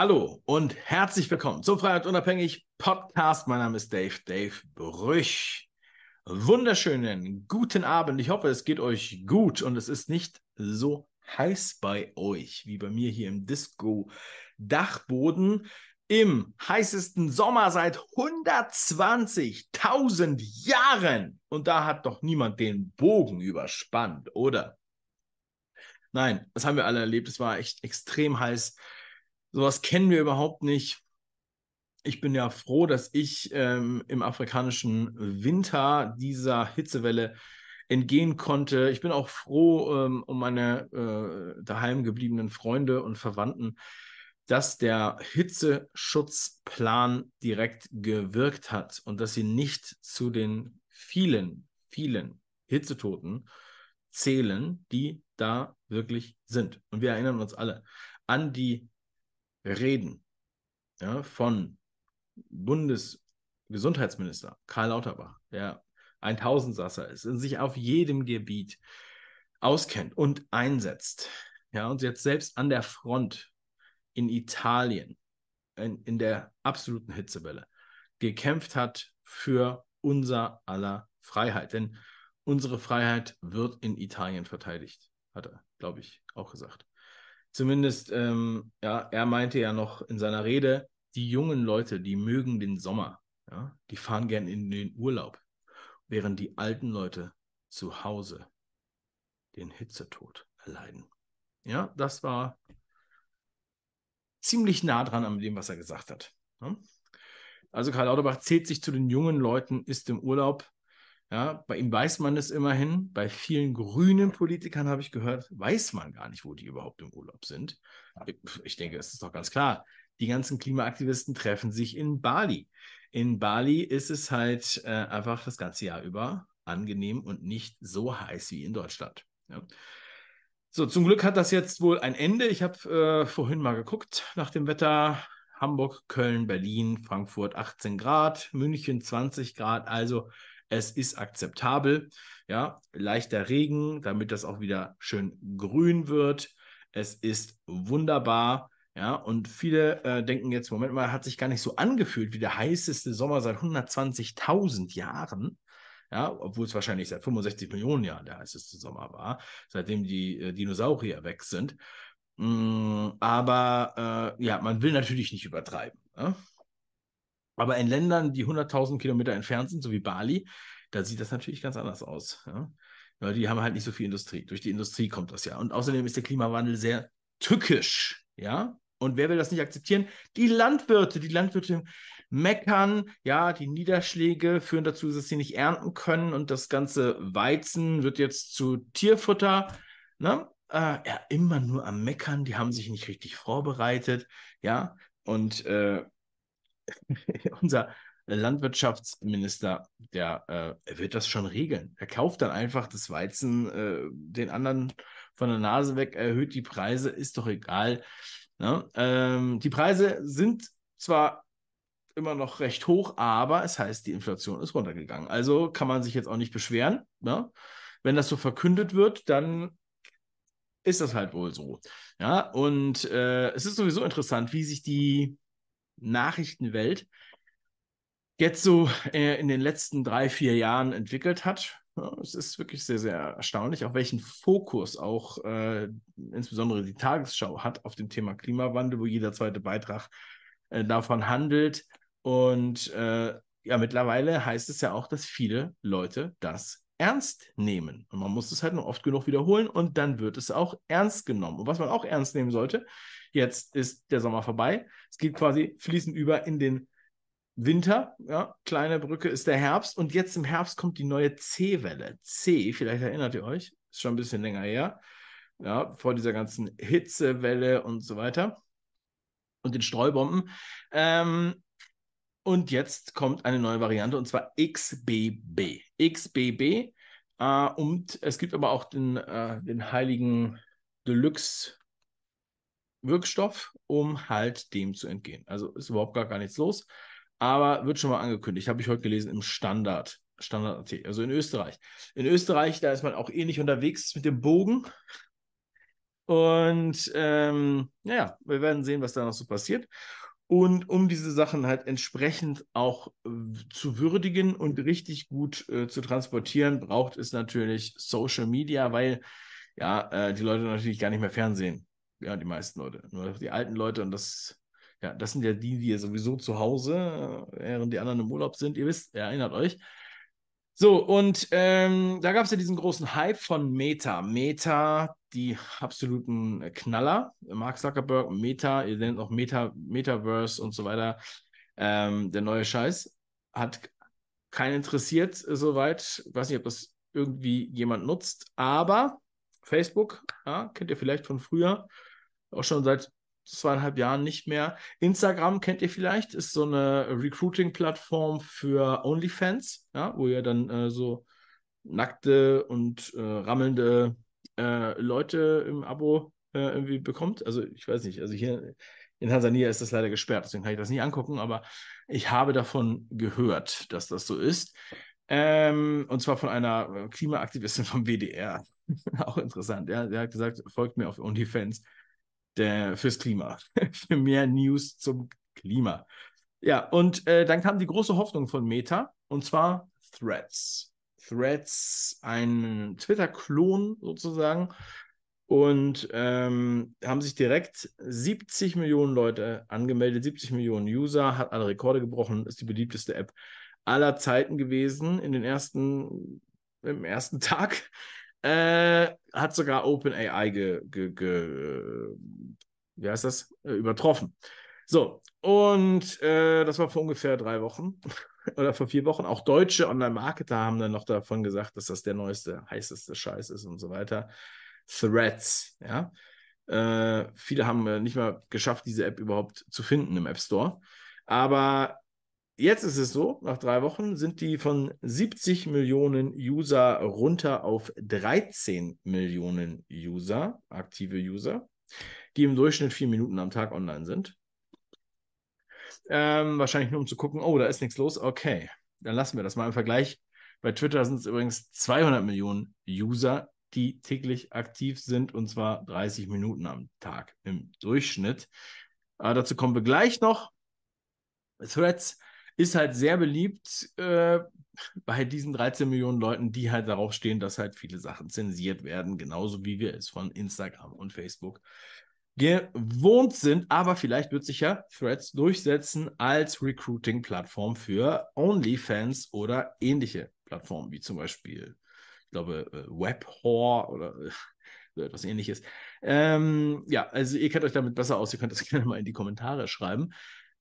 Hallo und herzlich willkommen zum Freiheit Unabhängig Podcast. Mein Name ist Dave, Dave Brüch. Wunderschönen guten Abend. Ich hoffe, es geht euch gut und es ist nicht so heiß bei euch wie bei mir hier im Disco-Dachboden im heißesten Sommer seit 120.000 Jahren. Und da hat doch niemand den Bogen überspannt, oder? Nein, das haben wir alle erlebt. Es war echt extrem heiß. Sowas kennen wir überhaupt nicht. Ich bin ja froh, dass ich ähm, im afrikanischen Winter dieser Hitzewelle entgehen konnte. Ich bin auch froh ähm, um meine äh, daheim gebliebenen Freunde und Verwandten, dass der Hitzeschutzplan direkt gewirkt hat und dass sie nicht zu den vielen, vielen Hitzetoten zählen, die da wirklich sind. Und wir erinnern uns alle an die Reden ja, von Bundesgesundheitsminister Karl Lauterbach, der ein Tausendsasser ist und sich auf jedem Gebiet auskennt und einsetzt. Ja, und jetzt selbst an der Front in Italien, in, in der absoluten Hitzewelle, gekämpft hat für unser aller Freiheit. Denn unsere Freiheit wird in Italien verteidigt, hat er, glaube ich, auch gesagt. Zumindest, ähm, ja, er meinte ja noch in seiner Rede, die jungen Leute, die mögen den Sommer, ja, die fahren gern in den Urlaub, während die alten Leute zu Hause den Hitzetod erleiden. Ja, das war ziemlich nah dran an dem, was er gesagt hat. Ja? Also Karl Lauterbach zählt sich zu den jungen Leuten, ist im Urlaub, ja, bei ihm weiß man es immerhin. Bei vielen grünen Politikern habe ich gehört, weiß man gar nicht, wo die überhaupt im Urlaub sind. Ich denke, es ist doch ganz klar. Die ganzen Klimaaktivisten treffen sich in Bali. In Bali ist es halt äh, einfach das ganze Jahr über angenehm und nicht so heiß wie in Deutschland. Ja. So, zum Glück hat das jetzt wohl ein Ende. Ich habe äh, vorhin mal geguckt nach dem Wetter. Hamburg, Köln, Berlin, Frankfurt 18 Grad, München 20 Grad. Also es ist akzeptabel. Ja, leichter Regen, damit das auch wieder schön grün wird. Es ist wunderbar. Ja, und viele äh, denken jetzt, Moment mal, hat sich gar nicht so angefühlt wie der heißeste Sommer seit 120.000 Jahren. Ja, obwohl es wahrscheinlich seit 65 Millionen Jahren der heißeste Sommer war, seitdem die äh, Dinosaurier weg sind. Mm, aber äh, ja, man will natürlich nicht übertreiben. Ne? Aber in Ländern, die 100.000 Kilometer entfernt sind, so wie Bali, da sieht das natürlich ganz anders aus. Ja? Weil die haben halt nicht so viel Industrie. Durch die Industrie kommt das ja. Und außerdem ist der Klimawandel sehr tückisch. Ja. Und wer will das nicht akzeptieren? Die Landwirte. Die Landwirte meckern. Ja, die Niederschläge führen dazu, dass sie nicht ernten können. Und das ganze Weizen wird jetzt zu Tierfutter. Ne? Äh, ja, immer nur am Meckern. Die haben sich nicht richtig vorbereitet. Ja. Und äh, unser Landwirtschaftsminister, der äh, wird das schon regeln. Er kauft dann einfach das Weizen äh, den anderen von der Nase weg, erhöht die Preise, ist doch egal. Ne? Ähm, die Preise sind zwar immer noch recht hoch, aber es heißt, die Inflation ist runtergegangen. Also kann man sich jetzt auch nicht beschweren. Ne? Wenn das so verkündet wird, dann ist das halt wohl so. Ja, und äh, es ist sowieso interessant, wie sich die Nachrichtenwelt jetzt so äh, in den letzten drei, vier Jahren entwickelt hat. Es ist wirklich sehr, sehr erstaunlich, auch welchen Fokus auch äh, insbesondere die Tagesschau hat auf dem Thema Klimawandel, wo jeder zweite Beitrag äh, davon handelt. Und äh, ja, mittlerweile heißt es ja auch, dass viele Leute das ernst nehmen. Und man muss es halt nur oft genug wiederholen und dann wird es auch ernst genommen. Und was man auch ernst nehmen sollte, jetzt ist der Sommer vorbei. Es geht quasi fließend über in den Winter, ja, kleine Brücke ist der Herbst und jetzt im Herbst kommt die neue C-Welle. C, vielleicht erinnert ihr euch, ist schon ein bisschen länger her, ja, vor dieser ganzen Hitzewelle und so weiter und den Streubomben. Ähm, und jetzt kommt eine neue Variante und zwar XBB. XBB äh, und es gibt aber auch den, äh, den heiligen Deluxe Wirkstoff, um halt dem zu entgehen. Also ist überhaupt gar, gar nichts los aber wird schon mal angekündigt. Habe ich heute gelesen im Standard. Standard also in Österreich. In Österreich, da ist man auch ähnlich unterwegs mit dem Bogen. Und ähm, ja, wir werden sehen, was da noch so passiert. Und um diese Sachen halt entsprechend auch äh, zu würdigen und richtig gut äh, zu transportieren, braucht es natürlich Social Media, weil ja, äh, die Leute natürlich gar nicht mehr Fernsehen. Ja, die meisten Leute. Nur die alten Leute und das, ja, das sind ja die, die sowieso zu Hause, äh, während die anderen im Urlaub sind. Ihr wisst, erinnert euch. So, und ähm, da gab es ja diesen großen Hype von Meta. Meta, die absoluten Knaller. Mark Zuckerberg, Meta, ihr nennt auch Meta, Metaverse und so weiter. Ähm, der neue Scheiß hat keinen interessiert soweit. Ich weiß nicht, ob das irgendwie jemand nutzt, aber Facebook, ja, kennt ihr vielleicht von früher, auch schon seit zweieinhalb Jahren nicht mehr. Instagram kennt ihr vielleicht, ist so eine Recruiting-Plattform für OnlyFans, ja, wo ihr dann äh, so nackte und äh, rammelnde äh, Leute im Abo äh, irgendwie bekommt. Also ich weiß nicht, also hier in Tansania ist das leider gesperrt, deswegen kann ich das nicht angucken, aber ich habe davon gehört, dass das so ist. Ähm, und zwar von einer Klimaaktivistin vom WDR. Auch interessant. Ja? Der hat gesagt, folgt mir auf OnlyFans der, fürs Klima. Für mehr News zum Klima. Ja, und äh, dann kam die große Hoffnung von Meta, und zwar Threads. Threads, ein Twitter-Klon sozusagen. Und ähm, haben sich direkt 70 Millionen Leute angemeldet, 70 Millionen User, hat alle Rekorde gebrochen, ist die beliebteste App aller Zeiten gewesen in den ersten, im ersten Tag. Äh, hat sogar OpenAI ge, ge, ge, wie heißt das? Äh, übertroffen. So, und äh, das war vor ungefähr drei Wochen oder vor vier Wochen. Auch deutsche Online-Marketer haben dann noch davon gesagt, dass das der neueste, heißeste Scheiß ist und so weiter. Threads, ja. Äh, viele haben äh, nicht mal geschafft, diese App überhaupt zu finden im App Store. Aber Jetzt ist es so, nach drei Wochen sind die von 70 Millionen User runter auf 13 Millionen User, aktive User, die im Durchschnitt vier Minuten am Tag online sind. Ähm, wahrscheinlich nur um zu gucken, oh, da ist nichts los. Okay, dann lassen wir das mal im Vergleich. Bei Twitter sind es übrigens 200 Millionen User, die täglich aktiv sind und zwar 30 Minuten am Tag im Durchschnitt. Äh, dazu kommen wir gleich noch. Threads ist halt sehr beliebt äh, bei diesen 13 Millionen Leuten, die halt darauf stehen, dass halt viele Sachen zensiert werden, genauso wie wir es von Instagram und Facebook gewohnt sind. Aber vielleicht wird sich ja Threads durchsetzen als Recruiting-Plattform für OnlyFans oder ähnliche Plattformen, wie zum Beispiel, ich glaube, äh, WebHor oder äh, etwas ähnliches. Ähm, ja, also ihr kennt euch damit besser aus, ihr könnt das gerne mal in die Kommentare schreiben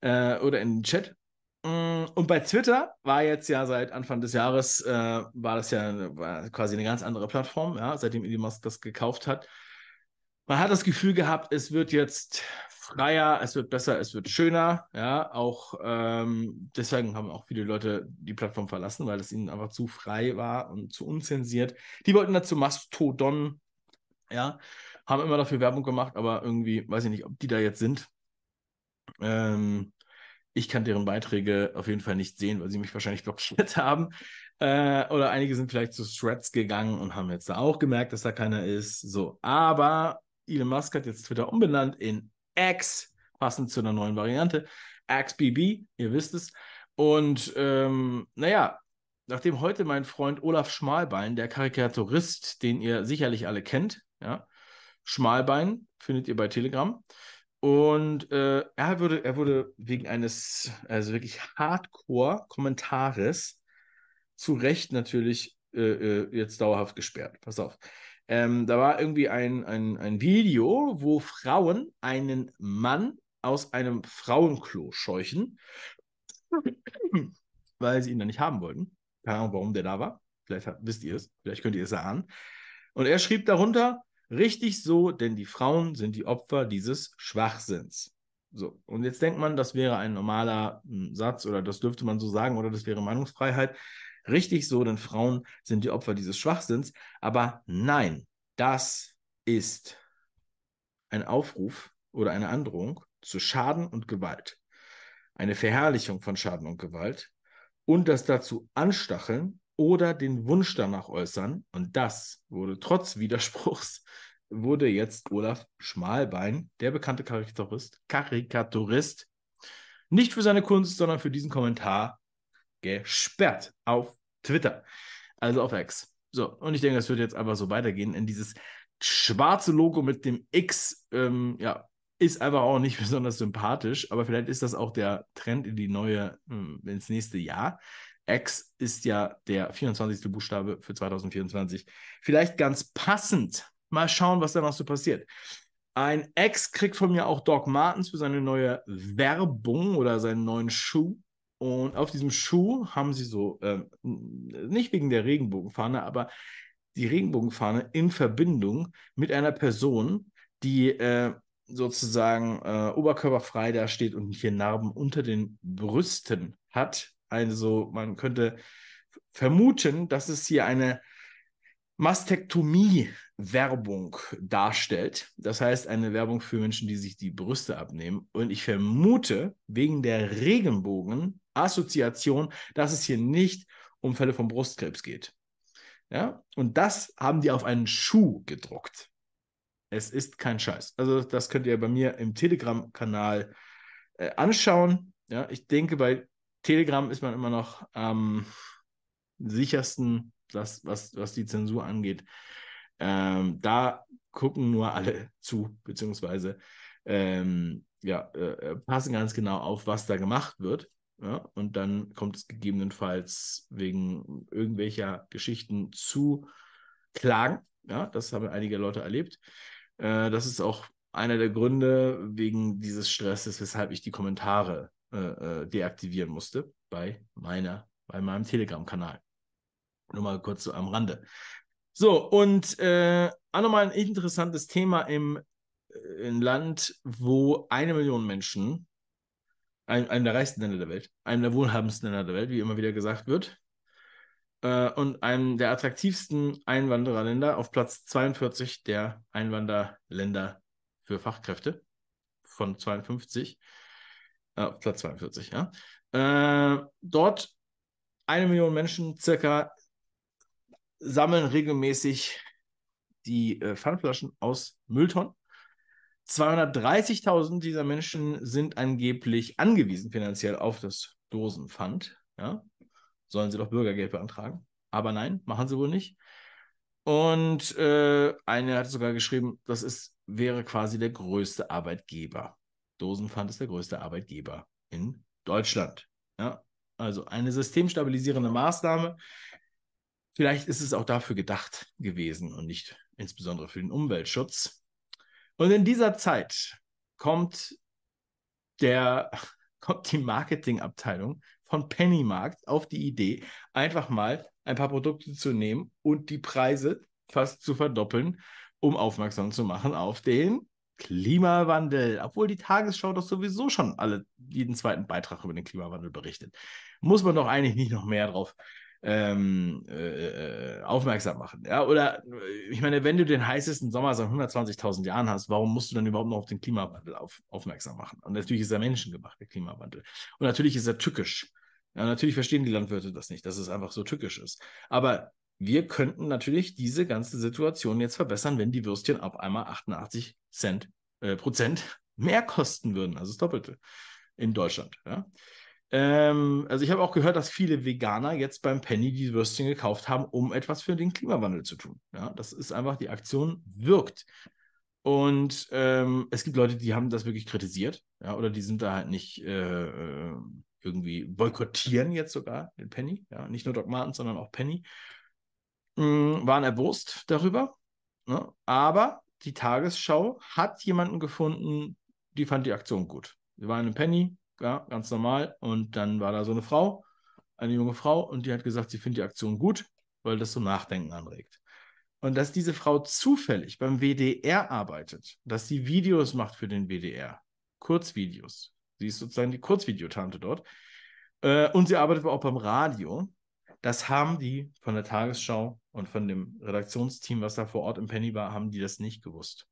äh, oder in den Chat. Mm, und bei Twitter war jetzt ja seit Anfang des Jahres, äh, war das ja war quasi eine ganz andere Plattform, ja, seitdem Elon Musk das gekauft hat. Man hat das Gefühl gehabt, es wird jetzt freier, es wird besser, es wird schöner, ja, auch ähm, deswegen haben auch viele Leute die Plattform verlassen, weil es ihnen einfach zu frei war und zu unzensiert. Die wollten dazu Mastodon, ja, haben immer dafür Werbung gemacht, aber irgendwie weiß ich nicht, ob die da jetzt sind. Ähm, ich kann deren Beiträge auf jeden Fall nicht sehen, weil sie mich wahrscheinlich blockiert haben. Äh, oder einige sind vielleicht zu Threads gegangen und haben jetzt da auch gemerkt, dass da keiner ist. So, aber Elon Musk hat jetzt Twitter umbenannt in X, passend zu einer neuen Variante. XBB, ihr wisst es. Und ähm, naja, nachdem heute mein Freund Olaf Schmalbein, der Karikaturist, den ihr sicherlich alle kennt, ja, Schmalbein findet ihr bei Telegram, und äh, er, wurde, er wurde wegen eines, also wirklich Hardcore-Kommentares zu Recht natürlich äh, äh, jetzt dauerhaft gesperrt. Pass auf. Ähm, da war irgendwie ein, ein, ein Video, wo Frauen einen Mann aus einem Frauenklo scheuchen, weil sie ihn dann nicht haben wollten. Keine Ahnung, warum der da war. Vielleicht wisst ihr es, vielleicht könnt ihr es erahnen. Und er schrieb darunter, Richtig so, denn die Frauen sind die Opfer dieses Schwachsinns. So, und jetzt denkt man, das wäre ein normaler hm, Satz oder das dürfte man so sagen oder das wäre Meinungsfreiheit. Richtig so, denn Frauen sind die Opfer dieses Schwachsinns. Aber nein, das ist ein Aufruf oder eine Androhung zu Schaden und Gewalt. Eine Verherrlichung von Schaden und Gewalt und das dazu Anstacheln oder den Wunsch danach äußern. Und das wurde trotz Widerspruchs wurde jetzt Olaf Schmalbein, der bekannte Karikaturist, Karikaturist, nicht für seine Kunst, sondern für diesen Kommentar gesperrt auf Twitter, also auf X. So, und ich denke, das wird jetzt einfach so weitergehen. In dieses schwarze Logo mit dem X, ähm, ja, ist einfach auch nicht besonders sympathisch, aber vielleicht ist das auch der Trend in die neue, hm, ins nächste Jahr. X ist ja der 24. Buchstabe für 2024. Vielleicht ganz passend. Mal schauen, was da noch so passiert. Ein Ex kriegt von mir auch Doc Martens für seine neue Werbung oder seinen neuen Schuh. Und auf diesem Schuh haben sie so, äh, nicht wegen der Regenbogenfahne, aber die Regenbogenfahne in Verbindung mit einer Person, die äh, sozusagen äh, oberkörperfrei da steht und hier Narben unter den Brüsten hat. Also man könnte vermuten, dass es hier eine Mastektomie-Werbung darstellt. Das heißt, eine Werbung für Menschen, die sich die Brüste abnehmen. Und ich vermute, wegen der Regenbogen-Assoziation, dass es hier nicht um Fälle von Brustkrebs geht. Ja, und das haben die auf einen Schuh gedruckt. Es ist kein Scheiß. Also, das könnt ihr bei mir im Telegram-Kanal äh, anschauen. Ja, ich denke, bei Telegram ist man immer noch am sichersten das, was, was die Zensur angeht. Ähm, da gucken nur alle zu, beziehungsweise ähm, ja, äh, äh, passen ganz genau auf, was da gemacht wird. Ja? Und dann kommt es gegebenenfalls wegen irgendwelcher Geschichten zu Klagen. Ja, das haben einige Leute erlebt. Äh, das ist auch einer der Gründe wegen dieses Stresses, weshalb ich die Kommentare äh, äh deaktivieren musste bei meiner, bei meinem Telegram-Kanal. Nur mal kurz so am Rande. So, und äh, auch nochmal ein interessantes Thema im, äh, im Land, wo eine Million Menschen, ein, einem der reichsten Länder der Welt, einem der wohlhabendsten Länder der Welt, wie immer wieder gesagt wird, äh, und einem der attraktivsten Einwandererländer auf Platz 42 der Einwanderländer für Fachkräfte von 52, äh, auf Platz 42, ja. Äh, dort eine Million Menschen circa sammeln regelmäßig die äh, Pfandflaschen aus Mülltonnen. 230.000 dieser Menschen sind angeblich angewiesen finanziell auf das Dosenpfand. Ja? Sollen sie doch Bürgergeld beantragen. Aber nein, machen sie wohl nicht. Und äh, eine hat sogar geschrieben, das ist, wäre quasi der größte Arbeitgeber. Dosenpfand ist der größte Arbeitgeber in Deutschland. Ja? Also eine systemstabilisierende Maßnahme, Vielleicht ist es auch dafür gedacht gewesen und nicht insbesondere für den Umweltschutz. Und in dieser Zeit kommt der kommt die Marketingabteilung von Pennymarkt auf die Idee, einfach mal ein paar Produkte zu nehmen und die Preise fast zu verdoppeln, um aufmerksam zu machen auf den Klimawandel. Obwohl die Tagesschau doch sowieso schon alle jeden zweiten Beitrag über den Klimawandel berichtet. Muss man doch eigentlich nicht noch mehr drauf ähm, äh, äh, aufmerksam machen. Ja, oder äh, ich meine, wenn du den heißesten Sommer seit 120.000 Jahren hast, warum musst du dann überhaupt noch auf den Klimawandel auf, aufmerksam machen? Und natürlich ist er menschengemacht, der Klimawandel. Und natürlich ist er tückisch. Ja, natürlich verstehen die Landwirte das nicht, dass es einfach so tückisch ist. Aber wir könnten natürlich diese ganze Situation jetzt verbessern, wenn die Würstchen auf einmal 88 Cent äh, Prozent mehr kosten würden, also das Doppelte in Deutschland. Ja? Ähm, also ich habe auch gehört, dass viele Veganer jetzt beim Penny die Würstchen gekauft haben, um etwas für den Klimawandel zu tun. Ja, das ist einfach, die Aktion wirkt. Und ähm, es gibt Leute, die haben das wirklich kritisiert, ja, oder die sind da halt nicht äh, äh irgendwie boykottieren jetzt sogar den Penny, ja, nicht nur Doc Martens, sondern auch Penny, mh, waren erbost darüber. Ne? Aber die Tagesschau hat jemanden gefunden, die fand die Aktion gut. Sie waren im Penny, ja, ganz normal. Und dann war da so eine Frau, eine junge Frau, und die hat gesagt, sie findet die Aktion gut, weil das zum Nachdenken anregt. Und dass diese Frau zufällig beim WDR arbeitet, dass sie Videos macht für den WDR, Kurzvideos. Sie ist sozusagen die Kurzvideotante dort. Äh, und sie arbeitet auch beim Radio. Das haben die von der Tagesschau und von dem Redaktionsteam, was da vor Ort im Penny war, haben die das nicht gewusst.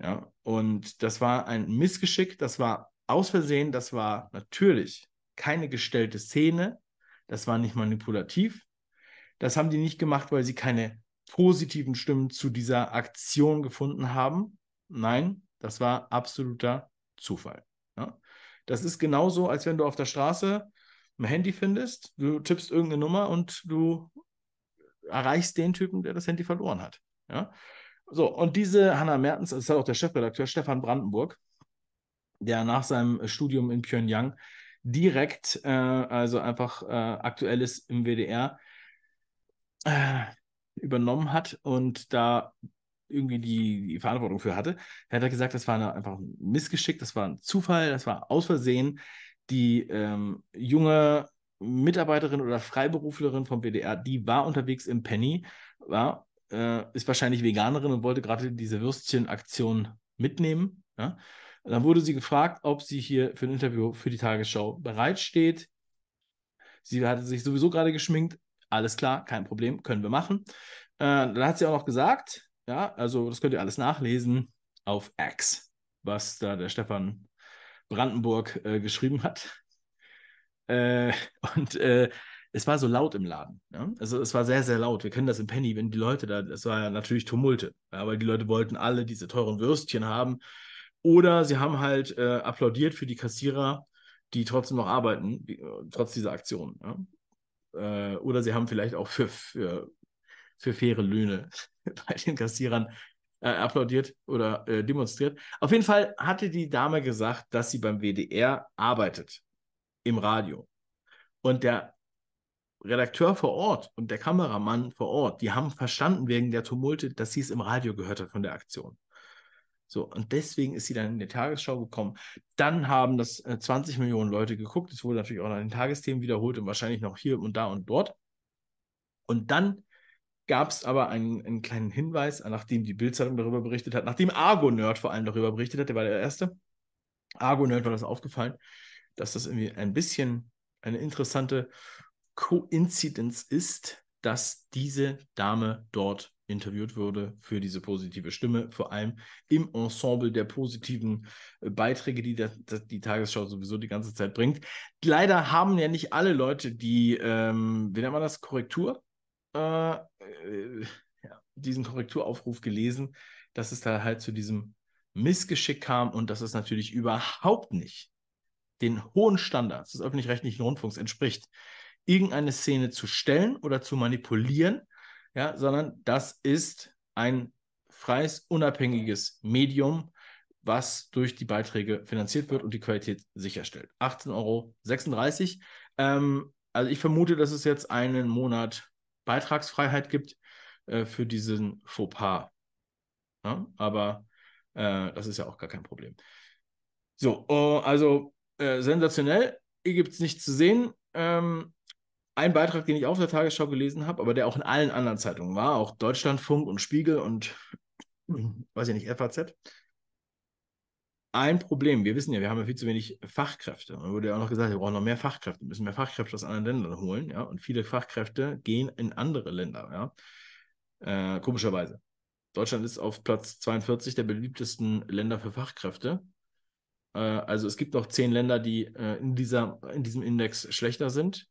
Ja, und das war ein Missgeschick, das war aus Versehen, das war natürlich keine gestellte Szene, das war nicht manipulativ. Das haben die nicht gemacht, weil sie keine positiven Stimmen zu dieser Aktion gefunden haben. Nein, das war absoluter Zufall. Ja? Das ist genauso, als wenn du auf der Straße ein Handy findest, du tippst irgendeine Nummer und du erreichst den Typen, der das Handy verloren hat. Ja? So, und diese Hannah Mertens, das ist auch der Chefredakteur Stefan Brandenburg, der nach seinem Studium in Pyongyang direkt, äh, also einfach äh, aktuelles im WDR, äh, übernommen hat und da irgendwie die, die Verantwortung für hatte. Er hat gesagt, das war eine, einfach ein Missgeschick, das war ein Zufall, das war aus Versehen. Die ähm, junge Mitarbeiterin oder Freiberuflerin vom WDR, die war unterwegs im Penny, war, äh, ist wahrscheinlich Veganerin und wollte gerade diese Würstchen-Aktion mitnehmen. Ja? dann wurde sie gefragt, ob sie hier für ein Interview für die Tagesschau bereitsteht. Sie hatte sich sowieso gerade geschminkt. Alles klar, kein Problem, können wir machen. Äh, dann hat sie auch noch gesagt, ja, also das könnt ihr alles nachlesen auf X, was da der Stefan Brandenburg äh, geschrieben hat. Äh, und äh, es war so laut im Laden. Ja? Also es war sehr, sehr laut. Wir kennen das im Penny, wenn die Leute da, es war ja natürlich Tumulte, ja, weil die Leute wollten alle diese teuren Würstchen haben. Oder sie haben halt äh, applaudiert für die Kassierer, die trotzdem noch arbeiten, die, trotz dieser Aktion. Ja? Äh, oder sie haben vielleicht auch für, für, für faire Löhne bei den Kassierern äh, applaudiert oder äh, demonstriert. Auf jeden Fall hatte die Dame gesagt, dass sie beim WDR arbeitet, im Radio. Und der Redakteur vor Ort und der Kameramann vor Ort, die haben verstanden wegen der Tumulte, dass sie es im Radio gehört hat von der Aktion. So, und deswegen ist sie dann in die Tagesschau gekommen. Dann haben das äh, 20 Millionen Leute geguckt. Es wurde natürlich auch an den Tagesthemen wiederholt und wahrscheinlich noch hier und da und dort. Und dann gab es aber einen, einen, kleinen Hinweis, nachdem die Bildzeitung darüber berichtet hat, nachdem Argo-Nerd vor allem darüber berichtet hat, der war der Erste. Argo-Nerd war das aufgefallen, dass das irgendwie ein bisschen eine interessante Koinzidenz ist, dass diese Dame dort interviewt wurde für diese positive Stimme, vor allem im Ensemble der positiven äh, Beiträge, die der, die Tagesschau sowieso die ganze Zeit bringt. Leider haben ja nicht alle Leute die, ähm, wie nennt man das, Korrektur äh, äh, diesen Korrekturaufruf gelesen, dass es da halt zu diesem Missgeschick kam und dass es natürlich überhaupt nicht den hohen Standards des öffentlich-rechtlichen Rundfunks entspricht, irgendeine Szene zu stellen oder zu manipulieren, ja, sondern das ist ein freies, unabhängiges Medium, was durch die Beiträge finanziert wird und die Qualität sicherstellt. 18,36 Euro. Ähm, also ich vermute, dass es jetzt einen Monat Beitragsfreiheit gibt äh, für diesen Fauxpas. Ja? Aber äh, das ist ja auch gar kein Problem. So, uh, also äh, sensationell. Hier gibt es nichts zu sehen. Ähm, ein Beitrag, den ich auf der Tagesschau gelesen habe, aber der auch in allen anderen Zeitungen war, auch Deutschlandfunk und Spiegel und weiß ich nicht, FAZ, ein Problem. Wir wissen ja, wir haben ja viel zu wenig Fachkräfte. Man wurde ja auch noch gesagt, wir brauchen noch mehr Fachkräfte, wir müssen mehr Fachkräfte aus anderen Ländern holen, ja. Und viele Fachkräfte gehen in andere Länder, ja. Äh, komischerweise. Deutschland ist auf Platz 42 der beliebtesten Länder für Fachkräfte. Äh, also es gibt noch zehn Länder, die äh, in, dieser, in diesem Index schlechter sind.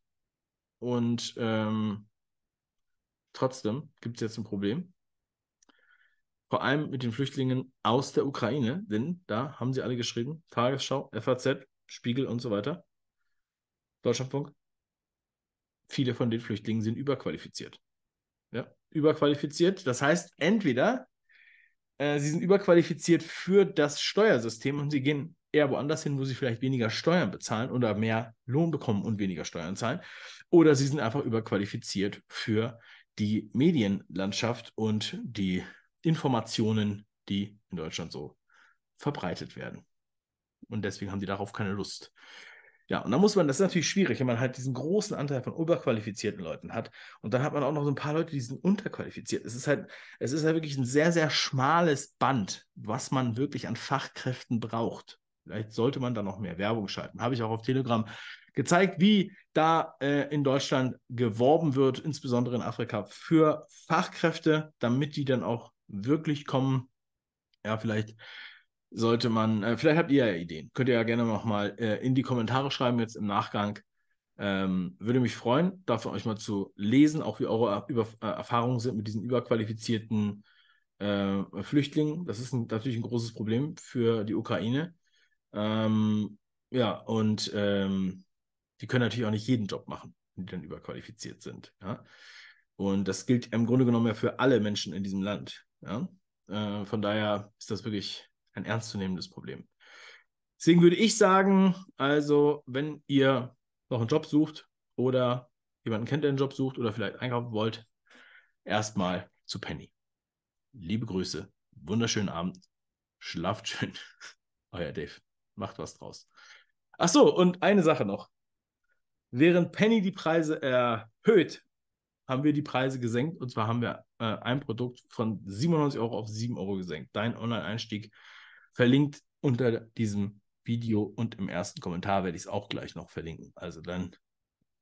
Und ähm, trotzdem gibt es jetzt ein Problem vor allem mit den Flüchtlingen aus der Ukraine, denn da haben sie alle geschrieben, Tagesschau, FAZ, Spiegel und so weiter, Deutschlandfunk, viele von den Flüchtlingen sind überqualifiziert. Ja, überqualifiziert, das heißt, entweder äh, sie sind überqualifiziert für das Steuersystem und sie gehen eher woanders hin, wo sie vielleicht weniger Steuern bezahlen oder mehr Lohn bekommen und weniger Steuern zahlen. Oder sie sind einfach überqualifiziert für die Medienlandschaft und die Informationen, die in Deutschland so verbreitet werden. Und deswegen haben die darauf keine Lust. Ja, und dann muss man, das ist natürlich schwierig, wenn man halt diesen großen Anteil von überqualifizierten Leuten hat. Und dann hat man auch noch so ein paar Leute, die sind unterqualifiziert. Es ist halt, es ist halt wirklich ein sehr, sehr schmales Band, was man wirklich an Fachkräften braucht. Vielleicht sollte man da noch mehr Werbung schalten. Habe ich auch auf Telegram gezeigt, wie da äh, in Deutschland geworben wird, insbesondere in Afrika, für Fachkräfte, damit die dann auch wirklich kommen. Ja, vielleicht sollte man, äh, vielleicht habt ihr ja Ideen. Könnt ihr ja gerne nochmal äh, in die Kommentare schreiben, jetzt im Nachgang. Ähm, würde mich freuen, davon euch mal zu lesen, auch wie eure Über äh, Erfahrungen sind mit diesen überqualifizierten äh, Flüchtlingen. Das ist ein, natürlich ein großes Problem für die Ukraine. Ähm, ja, und ähm, die können natürlich auch nicht jeden Job machen, die dann überqualifiziert sind. Ja? Und das gilt im Grunde genommen ja für alle Menschen in diesem Land. Ja? Äh, von daher ist das wirklich ein ernstzunehmendes Problem. Deswegen würde ich sagen, also wenn ihr noch einen Job sucht oder jemanden kennt, der einen Job sucht oder vielleicht einkaufen wollt, erstmal zu Penny. Liebe Grüße, wunderschönen Abend, schlaft schön. Euer Dave, macht was draus. Ach so, und eine Sache noch. Während Penny die Preise erhöht, haben wir die Preise gesenkt. Und zwar haben wir äh, ein Produkt von 97 Euro auf 7 Euro gesenkt. Dein Online-Einstieg verlinkt unter diesem Video und im ersten Kommentar werde ich es auch gleich noch verlinken. Also dann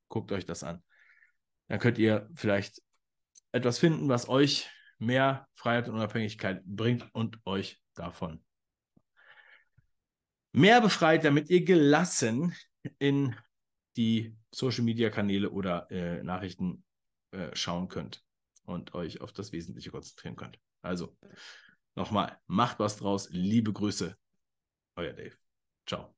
guckt euch das an. Dann könnt ihr vielleicht etwas finden, was euch mehr Freiheit und Unabhängigkeit bringt und euch davon mehr befreit, damit ihr gelassen in die Social Media Kanäle oder äh, Nachrichten äh, schauen könnt und euch auf das Wesentliche konzentrieren könnt. Also nochmal, macht was draus. Liebe Grüße, euer Dave. Ciao.